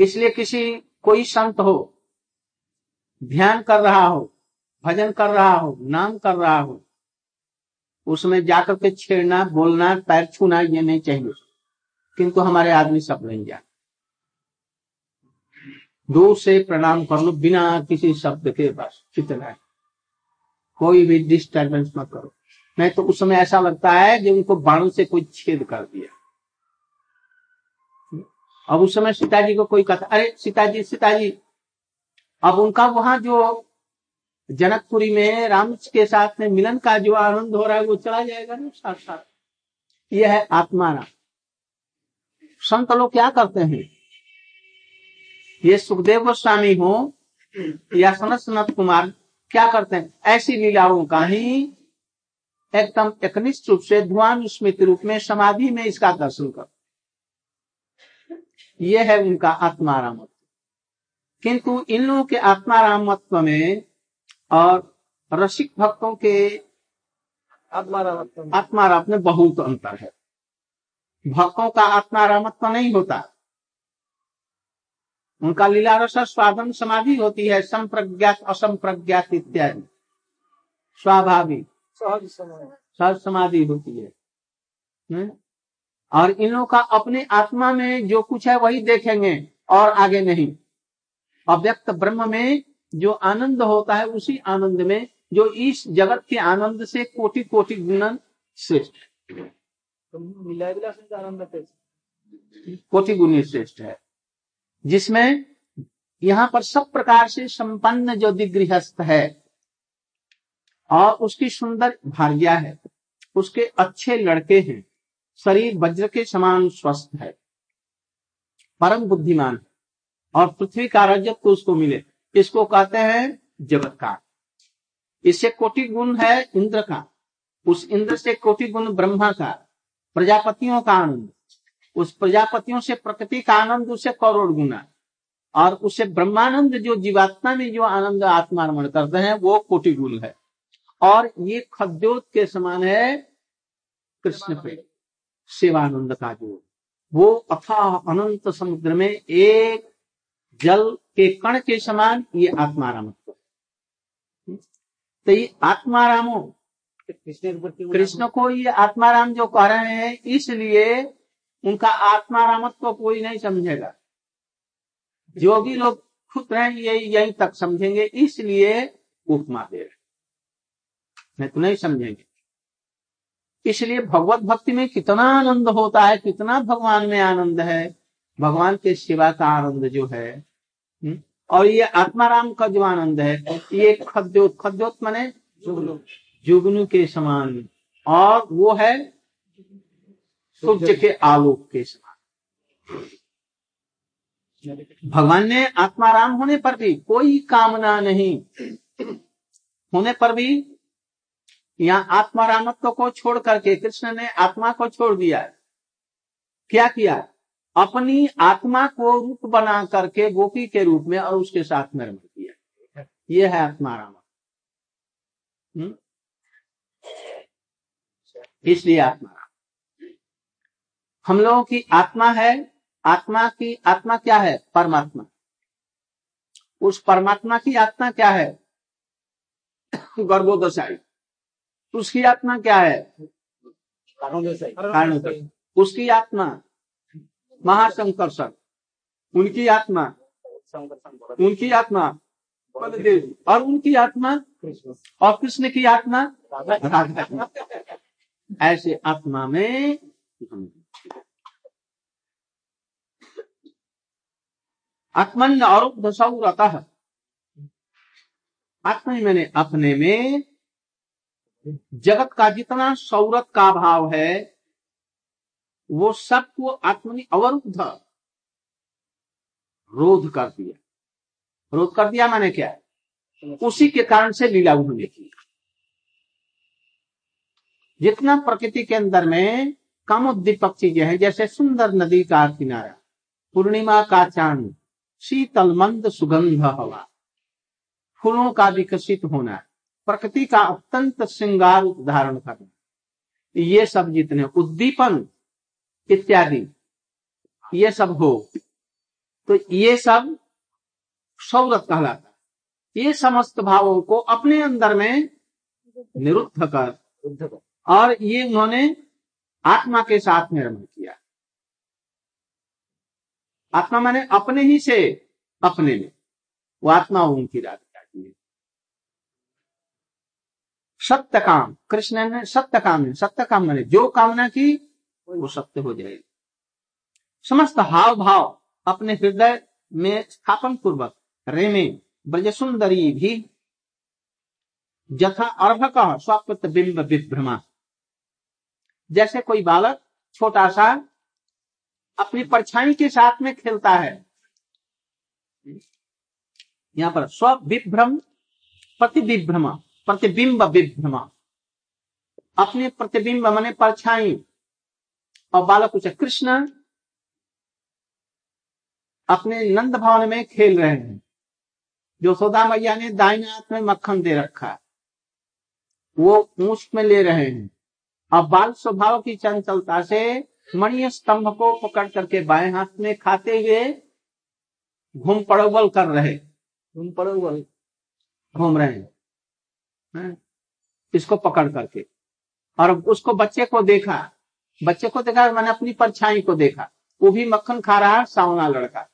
इसलिए किसी, कोई संत हो, ध्यान कर रहा हो, भजन कर रहा हो, नाम कर रहा हो, उसमें जाकर के छेड़ना, बोलना, पैर छूना, ये नहीं चाहिए। किंतु हमारे आदमी सब नहीं जाते। दूर से प्रणाम कर लो, बिना किसी शब्द के बस, इतना है। कोई भी डिस्टर्बेंस मत करो। नहीं तो उस समय ऐसा लगता है कि उनको बाणों से कोई छेद कर दिया। अब उस समय सीता जी को कोई कहता अरे सीता जी सीता जी अब उनका वहाँ जो जनकपुरी में राम के साथ में मिलन का जो आनंद हो रहा है, वो चला जाएगा ना साथ साथ। यह है आत्माराम संत लोग क्या करते हैं? ये सुखदेव गोस्वामी हो या सनत सनत कुमार, क्या करते हैं? ऐसी लीलाओं का ही एकदम एकनिष्ठ रूप से ध्वान स्मृति रूप में समाधि में इसका दर्शन कर यह है उनका आत्मारामत्व किंतु इन लोगों के आत्मारामत्व में और रसिक भक्तों के आत्मारामत्व आत्माराम में। बहुत अंतर है। भक्तों का आत्मारामत्व नहीं होता। उनका लीला रस स्वाधन समाधि होती है संप्रज्ञात असंप्रज्ञात इत्यादि। स्वाभाविक। सहज समाधि होती है। हम्म? और इन लोगों का अपने आत्मा में जो कुछ है वही देखेंगे और आगे नहीं। अव्यक्त ब्रह्म में जो आनंद होता है उसी आनंद में जो इस जगत के आनंद से कोटि कोटि गुणन श्रेष्ठ। तो कोटि गुणी श्रेष्ठ है। जिसमें यहाँ पर सब प्रकार से संपन्न जो दिगृहस्थ है और उसकी सुंदर भार्या है उसके अच्छे लड़के हैं। शरीर वज्र के समान स्वस्थ है। परम बुद्धिमान है। और पृथ्वी का रजत को उसको मिले। इसको कहते हैं जगत का इससे कोटि गुण है इंद्र का। उस इंद्र से कोटि गुण ब्रह्मा का। प्रजापतियों का आनंद। उस प्रजापतियों से प्रकृति का आनंद, उससे करोड़ गुना। और उससे ब्रह्मानंद जो जीवात्मा में जो आनंद आत्मारमण करते हैं, वो कोटि गुण है। और ये खद्योत के समान है कृष्ण पे शिवानंद का जो। वो अथाह अनंत समुद्र में एक जल के कण के समान ये आत्मारामत्व है। तो ये आत्मारामो कृष्ण कृष्ण को ये आत्माराम जो कह रहे हैं इसलिए उनका आत्मारामत्व को कोई नहीं समझेगा। जो भी लोग खुद रहे यही यहीं तक समझेंगे इसलिए उपमा दे रहे नहीं तो नहीं समझेंगे। इसलिए भगवत भक्ति में कितना आनंद होता है कितना भगवान में आनंद है। भगवान के सेवा का आनंद जो है हम्म, और ये आत्माराम का जो आनंद है ये खद्योत खद्योत माने जुगनू के समान और वो है सूर्य के आलोक के समान। भगवान ने आत्माराम होने पर भी कोई कामना नहीं होने पर भी यहाँ आत्मा रामत्व को छोड़ करके कृष्ण ने आत्मा को छोड़ दिया क्या किया? अपनी आत्मा को रूप बना करके गोपी के रूप में और उसके साथ में रमण किया। ये है आत्माराम हम्म? इसलिए आत्मा हम लोगों की आत्मा है, आत्मा की, आत्मा क्या है? परमात्मा। उस परमात्मा की आत्मा क्या है? गर्भोदशाई। उसकी आत्मा क्या है? कारणोदय। उसकी आत्मा महाशंकर्षण उनकी आत्मा। उनकी आत्मा। और उनकी आत्मा? और कृष्ण की आत्मा? ऐसे आत्मा में आत्मन और सौरत आत्मा ही मैंने अपने में जगत का जितना सौरत का भाव है, वो सबको आत्मनि अवरुद्ध रोध कर दिया। रोध कर दिया मैंने क्या? उसी के कारण से लीला उन्होंने की। जितना प्रकृति के अंदर में कम उद्दीपक चीज़ें हैं, जैसे सुंदर नदी का किनारा, पूर्णिमा का चाँद, शीतल मंद सुगंध हवा, फूलों का विकसित होना प्रकृति का अत्यंत श्रृंगार धारण करना ये सब जितने उद्दीपन इत्यादि, ये सब हो तो ये सब सौरत कहलाता ये समस्त भावों को अपने अंदर में निरुद्ध कर और ये उन्होंने आत्मा के साथ में रमण किया। आत्मा माने अपने ही से, अपने में। वो आत्मा उनकी की है सत्य काम कृष्ण ने सत्य काम सत्य काम माने जो कामना की, वो सत्य हो जाएगी। समस्त हाव भाव अपने हृदय में स्थापन पूर्वक रेमे ब्रज सुंदरी भी जथा अर्भ का बिंब विभ्रमा। जैसे कोई बालक छोटा सा अपनी परछाई के साथ में खेलता है, यहाँ पर स्विभ्रम प्रतिविभ्रम प्रतिबिंब विभ्रम। अपने प्रतिबिंब माने परछाई। और बालक उसे कृष्ण अपने नंद भवन में खेल रहे हैं। जो सोदा मैया ने दाहिने हाथ में मक्खन दे रखा है वो ऊंच में ले रहे हैं। और बाल स्वभाव की चंचलता से मणि स्तंभ को पकड़ करके बाएँ हाथ में खाते हुए घूम पड़ोबल कर रहे घूम पड़ोबल घूम रहे हैं? इसको पकड़ करके। और उसको बच्चे को देखा। बच्चे को देखा, मैंने अपनी परछाई को देखा। वो भी मक्खन खा रहा सावना लड़का।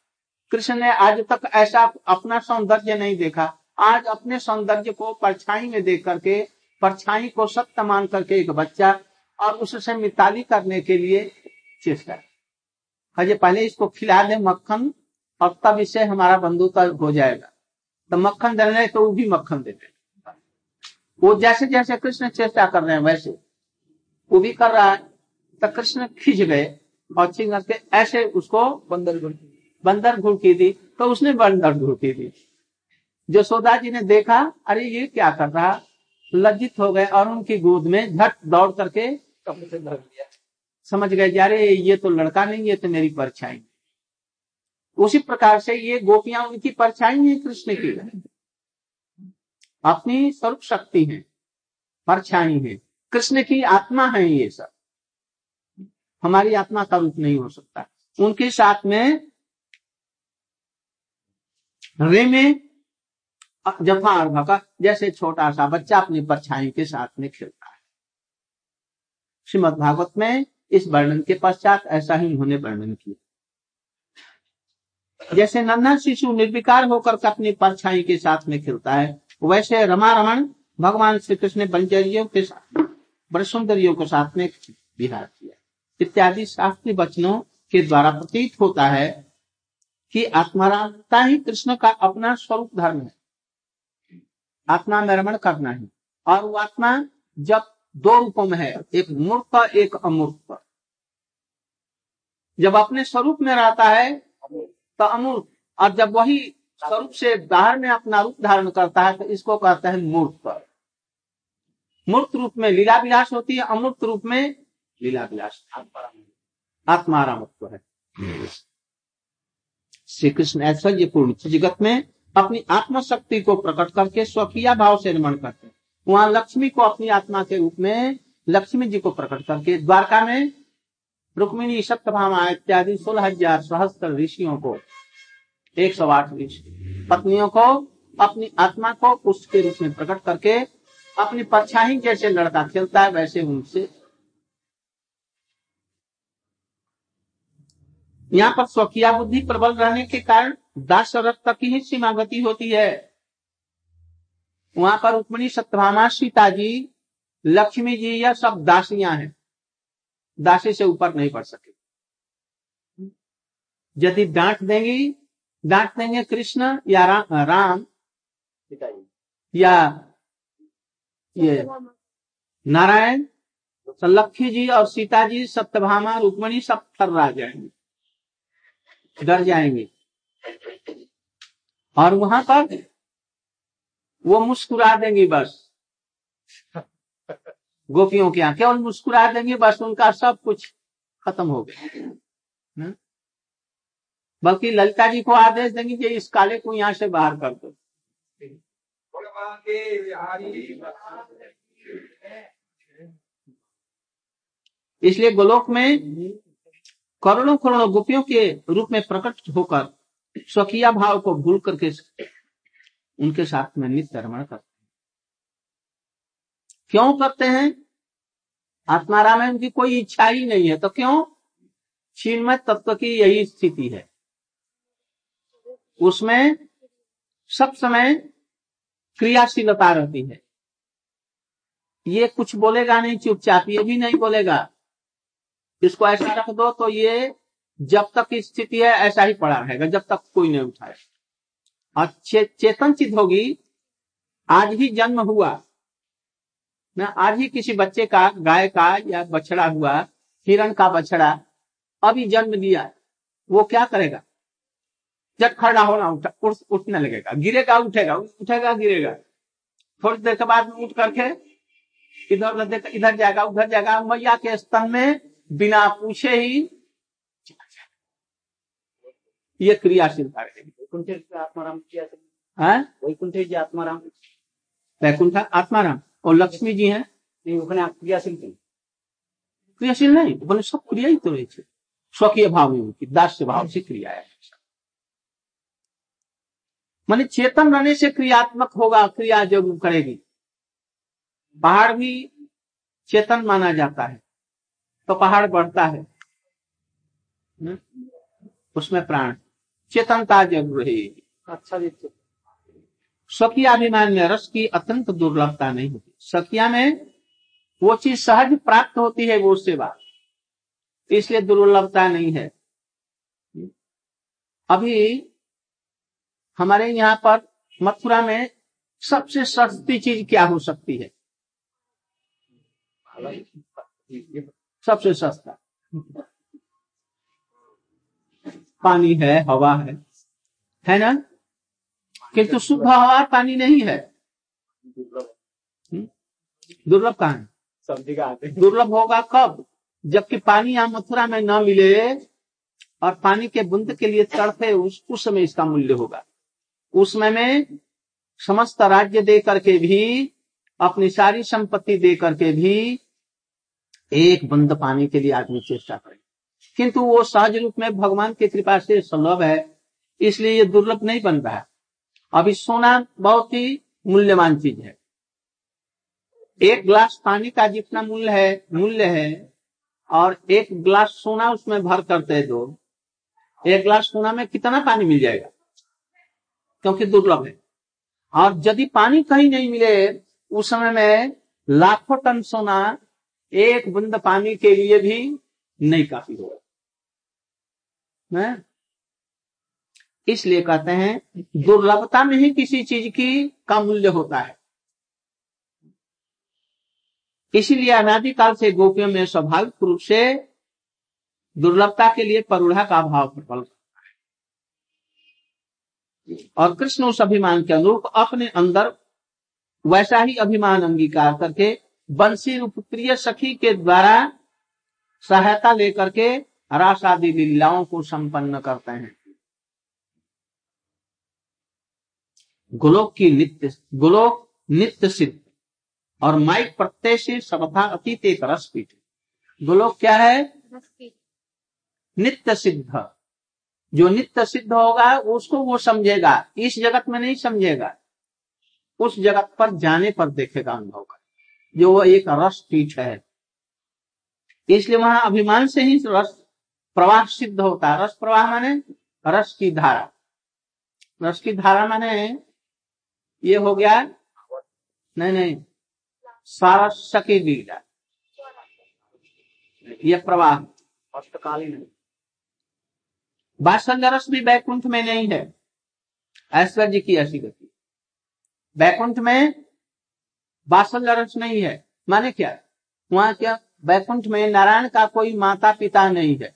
कृष्ण ने आज तक ऐसा अपना सौंदर्य नहीं देखा। आज अपने सौंदर्य को परछाई में देख करके, परछाई को सत्य मान करके एक बच्चा और उससे मिताली करने के लिए चेष्टा। अजय पहले इसको खिला दे मक्खन और तब इससे हमारा बंधुता हो जाएगा। तो मक्खन देने तो वो भी मक्खन देते। वो जैसे जैसे कृष्ण चेष्टा कर रहे हैं वैसे। वो भी कर रहा है। तो कृष्ण खिंच गए और छिंग करके ऐसे उसको बंदर गुड़की बंदर घुड़की दी तो उसने बंदर घुड़की दी जसोदा जी ने देखा अरे ये क्या कर रहा? लज्जित हो गए और उनकी गोद में झट दौड़ करके कपड़े से धर लिया। समझ गए कि अरे ये तो लड़का नहीं ये तो मेरी परछाई। उसी प्रकार से ये गोपियाँ उनकी परछाई है कृष्ण की। अपनी स्वरूप शक्ति है, परछाई है। कृष्ण की आत्मा है ये सब। हमारी आत्मा का रूप नहीं हो सकता। उनके साथ में रे में जफा अर्भ का जैसे छोटा सा बच्चा अपनी परछाई के साथ में खेलता है। श्रीमद भागवत में इस वर्णन के पश्चात ऐसा ही उन्होंने वर्णन किया। जैसे नन्हा शिशु निर्विकार होकर अपनी परछाई के साथ में खेलता है वैसे रमा रमन भगवान श्री कृष्ण ने ब्रह्मचर्यों के बड़े सुंदरियों के साथ में विहार किया। इत्यादि शास्त्रीय वचनों के द्वारा प्रतीत होता है कि आत्मारामता ही कृष्ण का अपना स्वरूप धर्म है। आत्मा में रमण करना ही। और वो आत्मा जब दो रूपों में है, एक मूर्त एक अमूर्त जब अपने स्वरूप में रहता है तो अमूर्त। और जब वही स्वरूप से बाहर में अपना रूप धारण करता है तो इसको कहते हैं मूर्त। मूर्त रूप में लीला विलास होती है, अमूर्त रूप में लीला विलास। आत्मारामत्व है। श्री कृष्ण ऐश्वर्य पूर्ण जगत में, अपनी आत्मा शक्ति को प्रकट करके स्वकीय भाव से निर्माण करते हैं। वहाँ लक्ष्मी को अपनी आत्मा के रूप में, लक्ष्मी जी को प्रकट करके द्वारका में रुक्मिणी सप्तभामा इत्यादि सोलह हज़ार सहस्त्र ऋषियों को एक सौ आठ ऋषि पत्नियों को, अपनी आत्मा को उसके रूप में प्रकट करके अपनी परछाई जैसे लड़का खेलता है, वैसे उनसे। यहाँ पर स्वकीय बुद्धि प्रबल रहने के कारण दास रथ तक ही सीमा गति होती है। वहाँ पर रुक्मिणी सत्यभामा सीता जी लक्ष्मी जी यह सब दासियाँ हैं। दासी से ऊपर नहीं बढ़ सके। यदि डांट देंगी डांट देंगे कृष्ण या रा, राम या ये नारायण लक्ष्मी जी और सीता जी सत्यभामा रुक्मणी सब थर्रा जाएँगे डर जाएँगे और वहाँ पर वो मुस्कुरा देंगी बस गोपियों के यहाँ केवल मुस्कुरा देंगे बस उनका सब कुछ खत्म हो गया? बल्कि ललिता जी को आदेश देंगे कि इस काले को यहाँ से बाहर कर दो। इसलिए गोलोक में करोड़ों करोड़ों गोपियों के रूप में प्रकट होकर स्वकीय भाव को भूल करके उनके साथ में नित्य रमण करते हैं। क्यों करते हैं? आत्माराम में उनकी कोई इच्छा ही नहीं है। तो क्यों? क्षीणमय तत्व की यही स्थिति है। उसमें सब समय क्रियाशीलता रहती है। ये कुछ बोलेगा नहीं चुपचाप ये भी नहीं बोलेगा। इसको ऐसा रख दो तो ये जब तक स्थिति है ऐसा ही पड़ा रहेगा जब तक कोई नहीं उठाए। और चे, चेतन चित होगी आज ही जन्म हुआ। ना आज ही किसी बच्चे का गाय का या बछड़ा हुआ हिरण का बछड़ा अभी जन्म दिया वो क्या करेगा? जब खड़ा होना उठा उठ, उठने लगेगा। गिरेगा उठेगा उठेगा गिरेगा। थोड़ी देर के बाद उठ करके इधर उधर देख इधर जाएगा उधर जाएगा। मैया के स्तन में बिना पूछे ही ये क्रियाशीलता रहेगी हाँ? आत्माराम वैकुंठ आत्माराम। और लक्ष्मी जी हैं? क्रियाशील क्रियाशील नहीं सब क्रिया ही तो रही है स्वकीय भाव में उनकी दास्य भाव से क्रिया है। माने चेतन रहने से क्रियात्मक होगा क्रिया ज़रूर करेगी। पहाड़ भी चेतन माना जाता है तो पहाड़ बढ़ता है। हम्म? उसमें प्राण। चेतनता ज़रूर रहेगी अच्छा जी स्वकीय अभिमान में रस की अत्यंत दुर्लभता नहीं होती। सकिया में वो चीज़ सहज प्राप्त होती है वो सेवा। इसलिए दुर्लभता नहीं है। अभी हमारे यहाँ पर मथुरा में सबसे सस्ती चीज़ क्या हो सकती है? सबसे सस्ता। पानी है हवा है। है ना? किंतु शुद्ध हवा पानी नहीं है। हम्म? दुर्लभ कहा है? सब्ज़ी का आते दुर्लभ होगा कब? जबकि पानी यहाँ मथुरा में न मिले और पानी के बुंद के लिए तड़पे उस उस समय इसका मूल्य होगा। उस समय में समस्त राज्य दे करके भी, अपनी सारी संपत्ति दे करके भी एक बंद पानी के लिए आदमी चेष्टा करे। किंतु वो सहज रूप में भगवान की कृपा से सुलभ है, इसलिए ये दुर्लभ नहीं बन रहा है। अभी सोना बहुत ही मूल्यवान चीज़ है। एक ग्लास पानी का जितना मूल्य है मूल्य है, और एक ग्लास सोना उसमें भर करते दो। एक ग्लास सोना में कितना पानी मिल जाएगा? क्योंकि दुर्लभ है। और यदि पानी कहीं नहीं मिले, उस समय में लाखों टन सोना एक बूंद पानी के लिए भी नहीं काफ़ी होगा? इसलिए कहते हैं, दुर्लभता में ही किसी चीज़ की का मूल्य होता है। इसीलिए अनादिकाल से गोपियों में स्वाभाविक रूप से दुर्लभता के लिए परूढ़ा का अभाव प्रबल और कृष्ण उस अभिमान के अनुरूप अपने अंदर वैसा ही अभिमान अंगीकार करके बंसी रूप प्रिय सखी के द्वारा सहायता लेकर के रास आदि लीलाओं को संपन्न करते हैं। गोलोक की नित्य गोलोक नित्य सिद्ध और माइक प्रत्यय से सर्वथा अतीत एक रस पीठ गोलोक क्या है? नित्य सिद्ध। जो नित्य सिद्ध होगा उसको वो समझेगा। इस जगत में नहीं समझेगा। उस जगत पर जाने पर देखेगा अनुभव कर जो वो एक रस पीठ है। इसलिए वहाँ अभिमान से ही रस प्रवाह सिद्ध होता है। रस प्रवाह माने रस की धारा। रस की धारा माने ये हो गया, नहीं नहीं सारस की लीला। यह प्रवाह। अष्टकालीन बात्सल्य रस भी बैकुंठ में नहीं है ऐश्वर्य की ऐसी गति बैकुंठ में बात्सल्य रस नहीं है माने क्या वहाँ क्या बैकुंठ में नारायण का कोई माता पिता नहीं है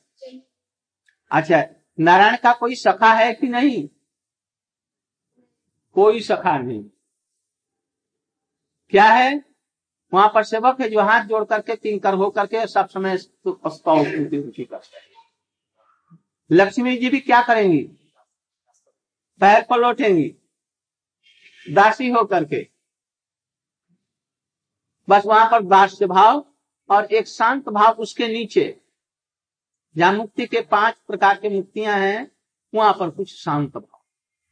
अच्छा नारायण का कोई सखा है कि नहीं कोई सखा नहीं क्या है वहाँ पर सेवक है जो हाथ जोड़ करके किंकर हो करके सब समय करते हैं लक्ष्मी जी भी क्या करेंगी? पैर पर लौटेंगी दासी हो करके बस वहाँ पर दास्य भाव और एक शांत भाव उसके नीचे। जहाँ मुक्ति के पाँच प्रकार की मुक्तियाँ हैं, वहाँ पर कुछ शांत भाव।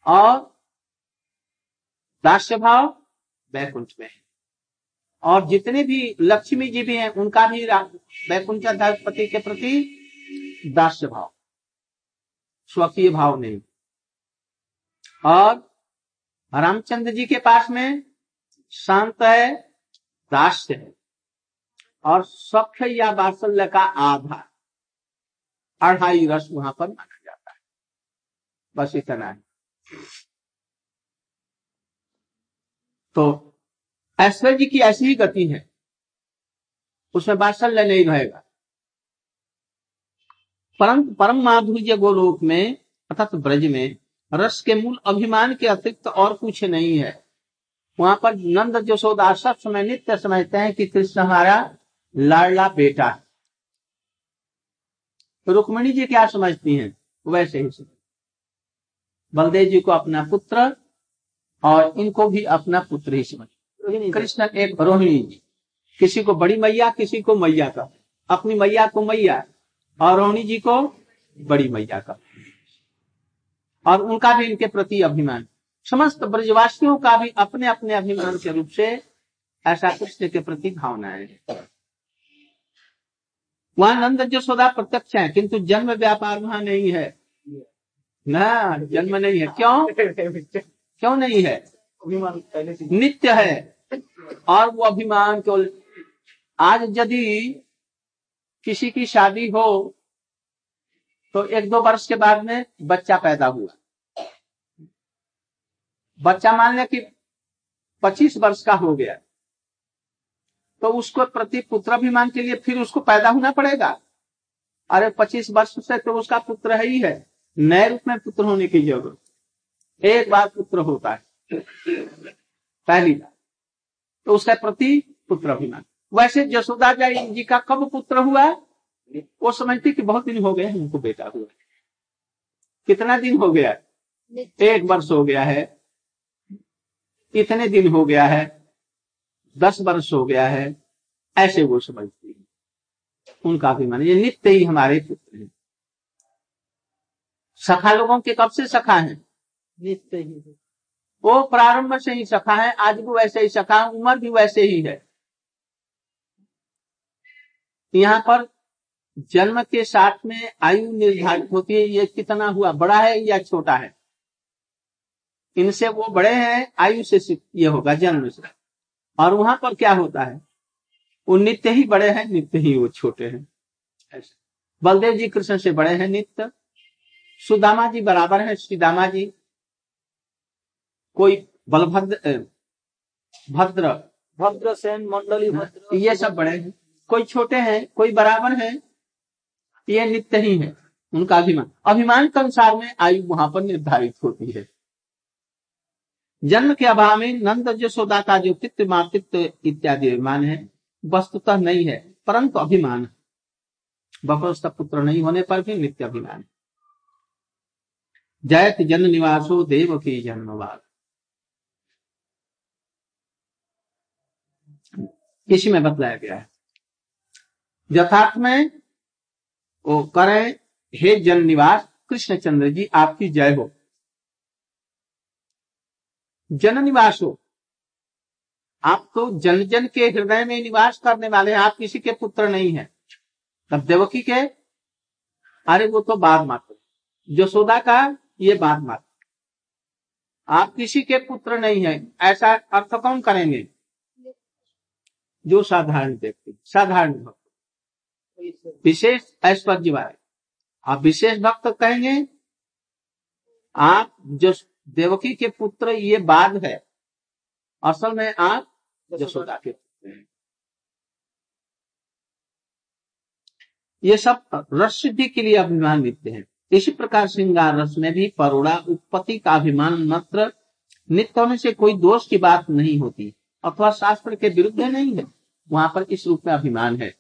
और दास्य भाव वैकुंठ में है। और जितने भी लक्ष्मी जी भी हैं, उनका भी वैकुंठ के प्रति दास्य भाव। स्वकीय भाव नहीं। और रामचंद्र जी के पास में शांत है, दास्य है, और सख्य या वात्सल्य का आधार, अढ़ाई रस वहाँ पर माना जाता है। बस इतना है। तो ऐश्वर्य की ऐसी ही गति है, उसमें वात्सल्य नहीं रहेगा। परंतु परम माधुर्य गोलोक में अर्थात ब्रज में रस के मूल अभिमान के अतिरिक्त और कुछ नहीं है। वहाँ पर नंद जसोदा सब समय नित्य समझते हैं कि कृष्ण हमारा लाडला बेटा तो रुक्मणी जी क्या समझती हैं? वैसे ही बलदेव जी को अपना पुत्र और इनको भी अपना पुत्र ही समझ। कृष्ण एक रोहिणी जी। किसी को बड़ी मैया किसी को मैया का। अपनी मैया को मैया। और रोहिणी जी को बड़ी मैया का। और उनका भी इनके प्रति अभिमान। समस्त ब्रजवासियों का भी अपने अपने अभिमान के रूप से ऐसा कृष्ण के प्रति भावना है। वहाँ नंद जसोदा प्रत्यक्ष है किंतु जन्म व्यापार वहाँ नहीं है। ना जन्म नहीं है। क्यों? क्यों नहीं है। नित्य है। और वो अभिमान केवल आज यदि किसी की शादी हो तो एक दो वर्ष के बाद में बच्चा पैदा हुआ। बच्चा मान लिया कि पच्चीस वर्ष का हो गया। तो उसको प्रति पुत्र अभिमान के लिए फिर उसको पैदा होना पड़ेगा। अरे पच्चीस वर्ष से तो उसका पुत्र है ही है। नए रूप में पुत्र होने की ज़रूरत। एक बार पुत्र होता है। पहली बार तो उसका प्रति पुत्र अभिमान। वैसे जसोदा जी का कब पुत्र हुआ? वो समझती कि बहुत दिन हो गए उनको बेटा हुआ। कितना दिन हो गया? एक वर्ष हो गया है। इतने दिन हो गया है। दस वर्ष हो गया है। ऐसे वो समझती है। उनका अभिमान ये नित्य ही हमारे पुत्र हैं। सखा लोगों के कब से सखा है? नित्य ही। वो प्रारंभ से ही सखा है आज भी वैसे ही सखा है उम्र भी वैसे ही है। यहाँ पर जन्म के साथ में आयु निर्धारित होती है ये कितना हुआ? बड़ा है या छोटा है? इनसे वो बड़े हैं आयु से ये होगा जन्म से। और वहाँ पर क्या होता है? वो नित्य ही बड़े हैं नित्य ही वो छोटे हैं। बलदेव जी कृष्ण से बड़े हैं नित्य। सुदामा जी बराबर है श्रीदामा जी। कोई बलभद्र भद्र भद्र। सेन मंडली भद्र। ये सब बड़े हैं। कोई छोटे हैं, कोई बराबर है, ये नित्य ही है, उनका अभिमान। अभिमान के अनुसार में आयु वहाँ पर निर्धारित होती है। जन्म के अभाव में नंद जसोदा का जो पित्त मातृत्व इत्यादि अभिमान है, वस्तुतः नहीं है, परंतु अभिमान बकरस्थ पुत्र नहीं होने पर भी नित्य अभिमान जयत जन निवासो देव की जन्मवाद इसी में बतलाया गया है। यथार्थ में वो करें, हे जन निवास कृष्ण चंद्र जी, आपकी जय हो। जन निवास हो आप तो जन जन के हृदय में निवास करने वाले हैं, आप किसी के पुत्र नहीं है। तब देवकी के, अरे वो तो बाद मात्र जसोदा का, ये बाद मात्र। आप किसी के पुत्र नहीं है, ऐसा अर्थ कौन करेंगे? जो साधारण व्यक्ति, साधारण भक्त। विशेष ऐश्वर्य वाले आप विशेष भक्त कहेंगे, आप जो देवकी के पुत्र, ये बाद है। असल में आप जसोदा के ये सब रस सिद्धि के लिए अभिमान नित्य है। इसी प्रकार श्रृंगार रस में भी परोड़ा, उत्पत्ति का अभिमान मात्र नित्य होने से कोई दोष की बात नहीं होती, अथवा शास्त्र के विरुद्ध नहीं है। वहाँ पर इस रूप में अभिमान है।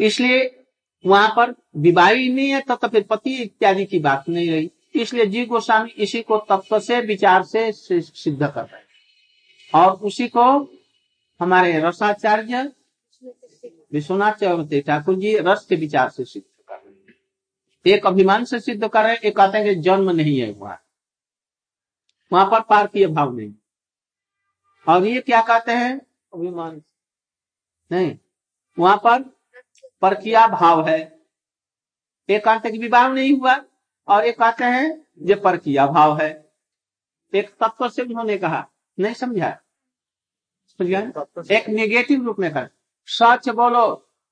इसलिए वहाँ पर विवाही नहीं है तथा फिर पति इत्यादि की बात नहीं रही। इसलिए जी गोस्वामी इसी को तत्व से विचार से सिद्ध कर रहे और उसी को हमारे रसाचार्य विश्वनाथ चौरते ठाकुर जी रस के विचार से सिद्ध कर रहे हैं। एक अभिमान से सिद्ध कर रहे हैं एक कहते हैं कि जन्म नहीं है वहाँ। वहाँ पर पार्थिव भाव नहीं। और ये क्या कहते हैं? अभिमान। नहीं वहाँ पर परकिया भाव है। एक कहते हैं कि विवाह नहीं हुआ और एक कहते हैं ये परकिया भाव है। एक तत्व से उन्होंने कहा नहीं समझा। समझ? एक नेगेटिव रूप में कर सच बोलो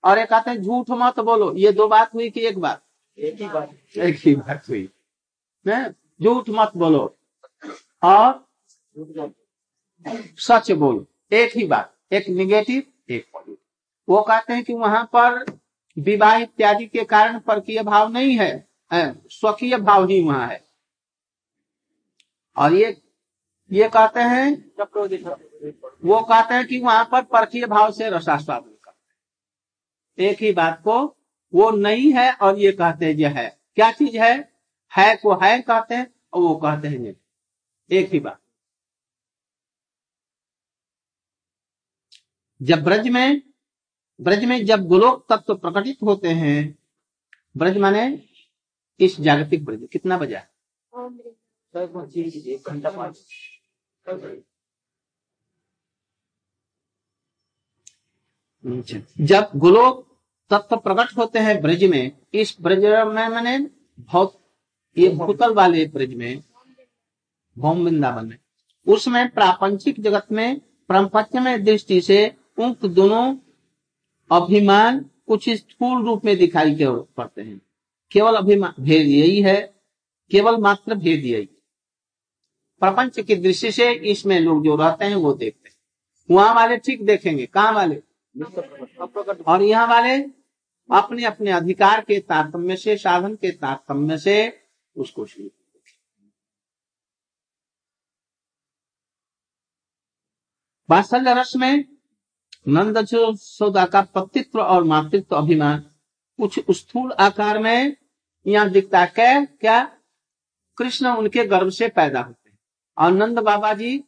और एक कहते हैं झूठ मत बोलो। ये दो बात हुई कि एक बात? एक ही बात एक ही बात हुई? झूठ मत बोलो और सच बोलो। एक ही बात। एक निगेटिव एक वो कहते हैं कि वहाँ पर विवाह इत्यादि के कारण परकीय भाव नहीं है स्वकीय भाव ही वहाँ है। और ये ये कहते हैं, वो कहते हैं कि वहाँ पर परकीय भाव से रसास्वादन करते एक ही बात को, वो नहीं है और ये कहते हैं ये है। क्या चीज़ है? है को है कहते हैं और वो कहते हैं एक ही बात। जब ब्रज में ब्रज में जब गोलोक तत्व प्रकटित होते हैं, ब्रज माने इस जागतिक ब्रज, कितना बजा? जब गोलोक तत्व प्रकट होते हैं ब्रज में, इस ब्रज में मैंने बहुत, ये भूतल वाले ब्रज में, भौम वृंदावन में उसमें प्रापंचिक जगत में में दृष्टि से उक्त दोनों अभिमान कुछ स्थूल रूप में दिखाई पड़ते हैं? केवल अभिमान भेद यही है, केवल मात्र भेद यही। प्रपंच की दृष्टि से इसमें लोग जो रहते हैं वो देखते हैं। वहाँ वाले ठीक देखेंगे। कहाँ वाले? और यहाँ वाले अपने अपने अधिकार के तारतम्य से, साधन के तारतम्य से उसको शुरू वात्सल्य रस में नंद सौदा का पतित्व और मातृत्व अभिमान। कुछ स्थूल आकार में यहाँ दिखता है क्या कृष्ण उनके गर्भ से पैदा होते हैं। और नंद बाबा जी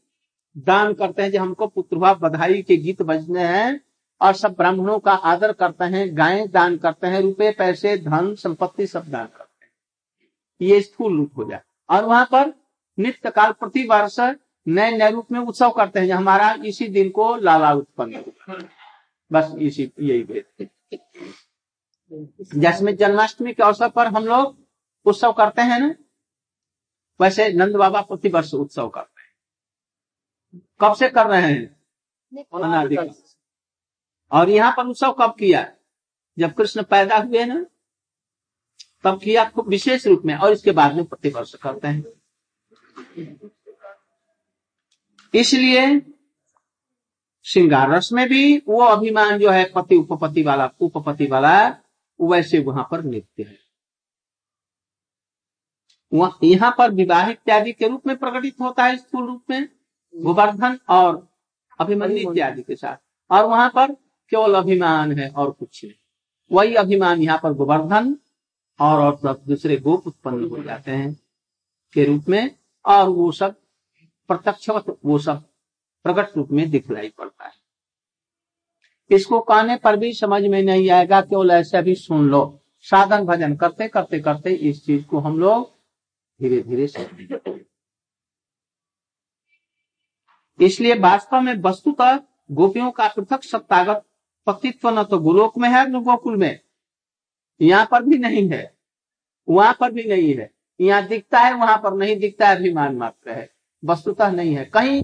दान करते हैं जो हमको पुत्रभा बधाई के गीत बजने हैं और सब ब्राह्मणों का आदर करते हैं, गायें दान करते हैं, रुपए, पैसे, धन, संपत्ति सब दान करते हैं। ये स्थूल रूप हो जाए। और वहाँ पर नित्य काल प्रति वर्ष नए नए रूप में उत्सव करते हैं हमारा इसी दिन को लाला उत्पन्न बस इसी यही भेद जिसमें जन्माष्टमी के अवसर पर हम लोग उत्सव करते हैं ना? वैसे नंद बाबा प्रति वर्ष उत्सव करते हैं। कब से कर रहे हैं? और यहाँ पर उत्सव कब किया? जब कृष्ण पैदा हुए ना तब किया विशेष रूप में और इसके बाद में प्रतिवर्ष करते हैं। इसलिए श्रृंगार रस में भी वो अभिमान जो है पति उपपति वाला उपपति वाला वैसे वहाँ पर नित्य है। वह- यहाँ पर विवाह इत्यादि के रूप में प्रकटित होता है स्थूल रूप में गोवर्धन और अभिमन्यु इत्यादि के साथ। और वहाँ पर केवल अभिमान है और कुछ नहीं। वही अभिमान यहाँ पर गोवर्धन और, और दूसरे गोप उत्पन्न हो जाते हैं के रूप में और वो सब प्रत्यक्षवत वो सब प्रकट रूप में दिखलाई पड़ता है। इसको कहने पर भी समझ में नहीं आएगा, केवल ऐसे भी सुन लो। साधन भजन करते करते करते इस चीज़ को हम लोग धीरे धीरे इसलिए वास्तव में वस्तुतः गोपियों का पृथक सत्तागत पतित्व न तो गोलोक में है, न गोकुल में। यहाँ पर भी नहीं है। वहाँ पर भी नहीं है। यहाँ दिखता है, वहाँ पर नहीं दिखता है, अभिमान मात्र है। वस्तुतः नहीं है। कहीं